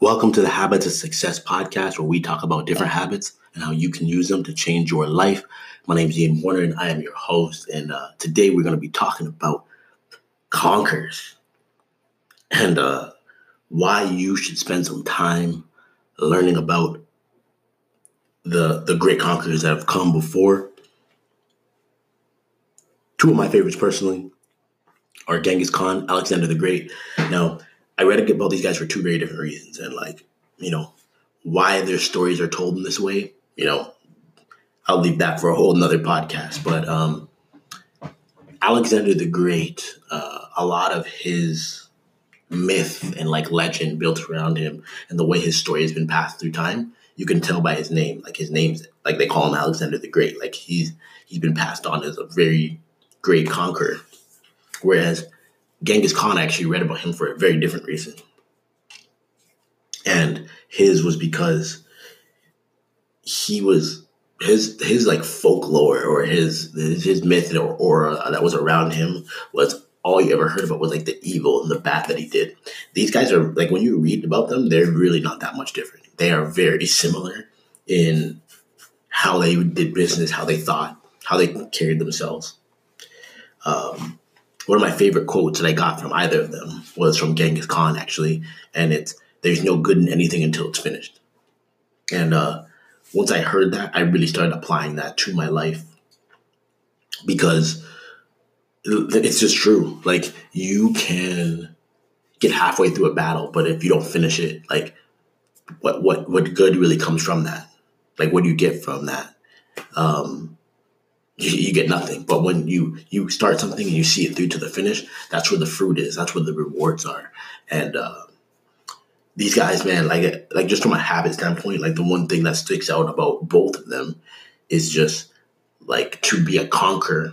Welcome to the Habits of Success podcast, where we talk about different habits and how you can use them to change your life. My name is Ian Warner, and I am your host. And uh, today we're going to be talking about conquers and uh, why you should spend some time learning about the the great conquerors that have come before. Two of my favorites, personally, are Genghis Khan, Alexander the Great. Now, I read about these guys for two very different reasons, and like you know why their stories are told in this way. You know, I'll leave that for a whole another podcast. But um, Alexander the Great, uh, a lot of his myth and like legend built around him, and the way his story has been passed through time, you can tell by his name. Like his name's like they call him Alexander the Great. Like he's he's been passed on as a very great conqueror, whereas Genghis Khan actually read about him for a very different reason. And his was because he was his his like folklore or his his, myth or aura that was around him was all you ever heard about was like the evil and the bad that he did. These guys are like when you read about them, they're really not that much different. They are very similar in how they did business, how they thought, how they carried themselves. Um, one of my favorite quotes that I got from either of them was from Genghis Khan, actually, and it's "There's no good in anything until it's finished." And uh, once I heard that, I really started applying that to my life because it's just true. Like you can get halfway through a battle, but if you don't finish it, like what what what good really comes from that? Like what do you get from that? Um, you, get nothing. But when you you start something and you see it through to the finish, that's where the fruit is. That's where the rewards are. And uh, these guys, man, like like just from a habit standpoint, like the one thing that sticks out about both of them is just like to be a conqueror.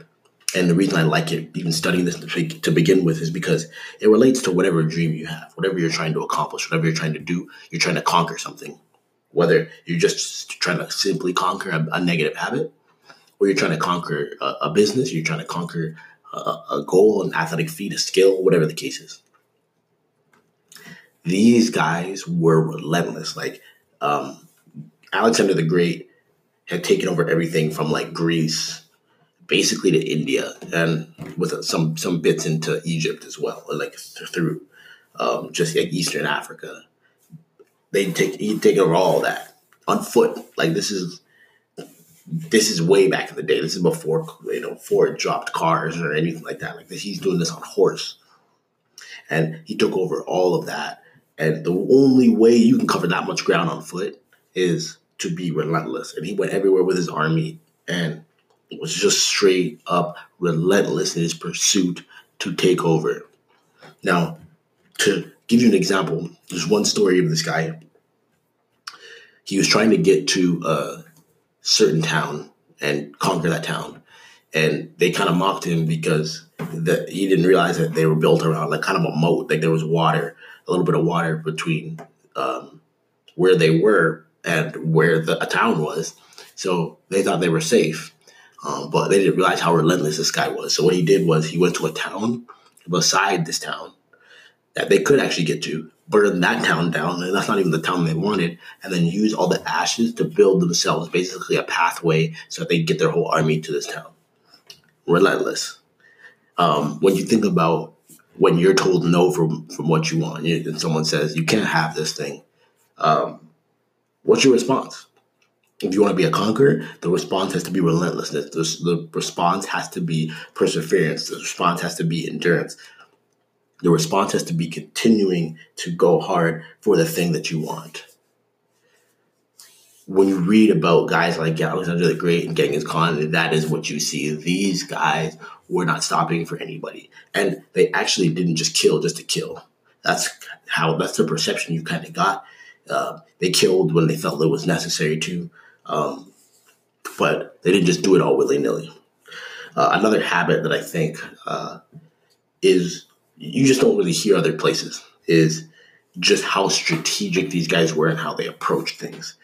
And the reason I like it, even studying this to begin with, is because it relates to whatever dream you have, whatever you're trying to accomplish, whatever you're trying to do. You're trying to conquer something, whether you're just trying to simply conquer a, a negative habit or you're trying to conquer a, a business, you're trying to conquer a, a goal, an athletic feat, a skill, whatever the case is. These guys were relentless. Like um, Alexander the Great had taken over everything from like Greece, basically to India, and with some some bits into Egypt as well, like through um, just like Eastern Africa. They take he'd take over all that on foot. Like this is this is way back in the day. This is before you know Ford dropped cars or anything like that. Like this, he's doing this on horse, and he took over all of that. And the only way you can cover that much ground on foot is to be relentless. And he went everywhere with his army and was just straight up relentless in his pursuit to take over. Now, to give you an example, there's one story of this guy. He was trying to get to uh, certain town and conquer that town. And they kind of mocked him because the, he didn't realize that they were built around like kind of a moat, like there was water, a little bit of water between um, where they were and where the town was. So they thought they were safe, um, but they didn't realize how relentless this guy was. So what he did was he went to a town beside this town that they could actually get to, burn that town down, and that's not even the town they wanted, and then use all the ashes to build themselves basically a pathway so that they get their whole army to this town. Relentless. Um, when you think about when you're told no from from what you want, and someone says you can't have this thing, um, what's your response? If you want to be a conqueror, the response has to be relentlessness. The, the response has to be perseverance. The response has to be endurance the response has to be continuing to go hard for the thing that you want. When you read about guys like Alexander the Great and Genghis Khan, that is what you see. These guys were not stopping for anybody. And they actually didn't just kill just to kill. That's how, that's the perception you kind of got. Uh, they killed when they felt it was necessary to, um, but they didn't just do it all willy nilly. Uh, another habit that I think uh, is you just don't really hear other places is just how strategic these guys were and how they approach things.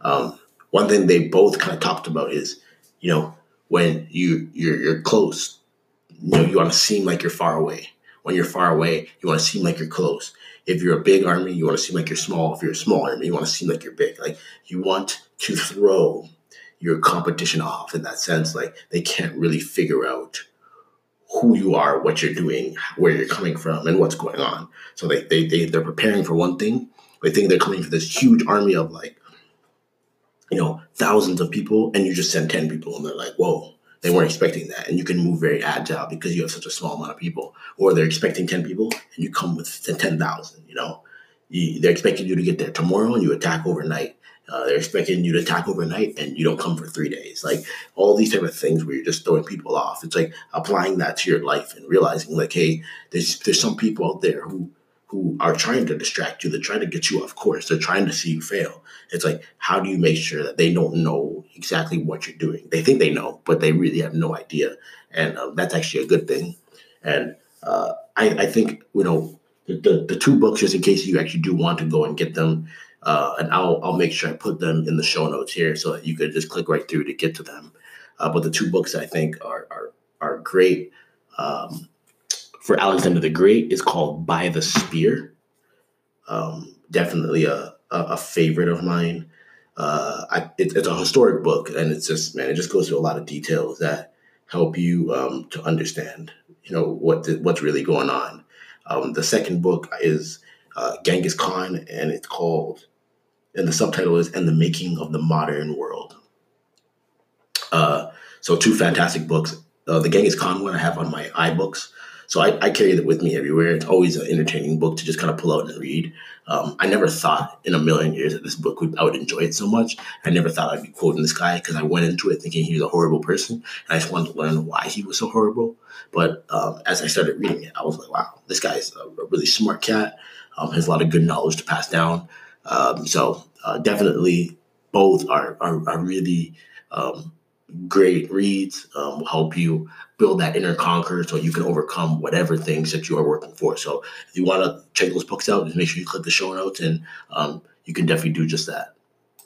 Um, one thing they both kind of talked about is, you know, when you you're, you're close, you know, you want to seem like you're far away. When you're far away, you want to seem like you're close. if you're a big army, you want to seem like you're small. If you're a small army, you want to seem like you're big. Like you want to throw your competition off in that sense. Like they can't really figure out who you are, what you're doing, where you're coming from, and what's going on. So they, they, they they're preparing for one thing. They think they're coming for this huge army of like, you know, thousands of people, and you just send 10 people, and they're like, whoa, they weren't expecting that. And you can move very agile because you have such a small amount of people. Or they're expecting 10 people, and you come with 10,000, you know. You, they're expecting you to get there tomorrow, and you attack overnight. Uh, they're expecting you to attack overnight and you don't come for three days. Like all these type of things where you're just throwing people off. It's like applying that to your life and realizing like, hey, there's there's some people out there who who are trying to distract you. They're trying to get you off course. They're trying to see you fail. It's like, how do you make sure that they don't know exactly what you're doing? They think they know, but they really have no idea. And um, that's actually a good thing. And uh, I, I think, you know, the, the, the, two books, just in case you actually do want to go and get them, uh, and I'll, I'll make sure I put them in the show notes here so that you could just click right through to get to them. Uh, but the two books I think are, are, are great. Um, for Alexander the Great is called By the Spear. Um, definitely a, a, a, favorite of mine. Uh, I, it, it's a historic book, and it's just man, it just goes through a lot of details that help you um, to understand, you know, what the, what's really going on. Um, the second book is uh, Genghis Khan, and it's called, and the subtitle is "And the Making of the Modern World." Uh, so two fantastic books. Uh, the Genghis Khan one I have on my iBooks. So I, I carry it with me everywhere. It's always an entertaining book to just kind of pull out and read. Um, I never thought in a million years that this book would I would enjoy it so much. I never thought I'd be quoting this guy because I went into it thinking he was a horrible person, and I just wanted to learn why he was so horrible. But um, as I started reading it, I was like, wow, this guy's a, really smart cat. Um, has a lot of good knowledge to pass down. Um, so uh, definitely, both are are, are really um, great reads um, will help you build that inner conquer so you can overcome whatever things that you are working for. So if you want to check those books out, just make sure you click the show notes and um, you can definitely do just that.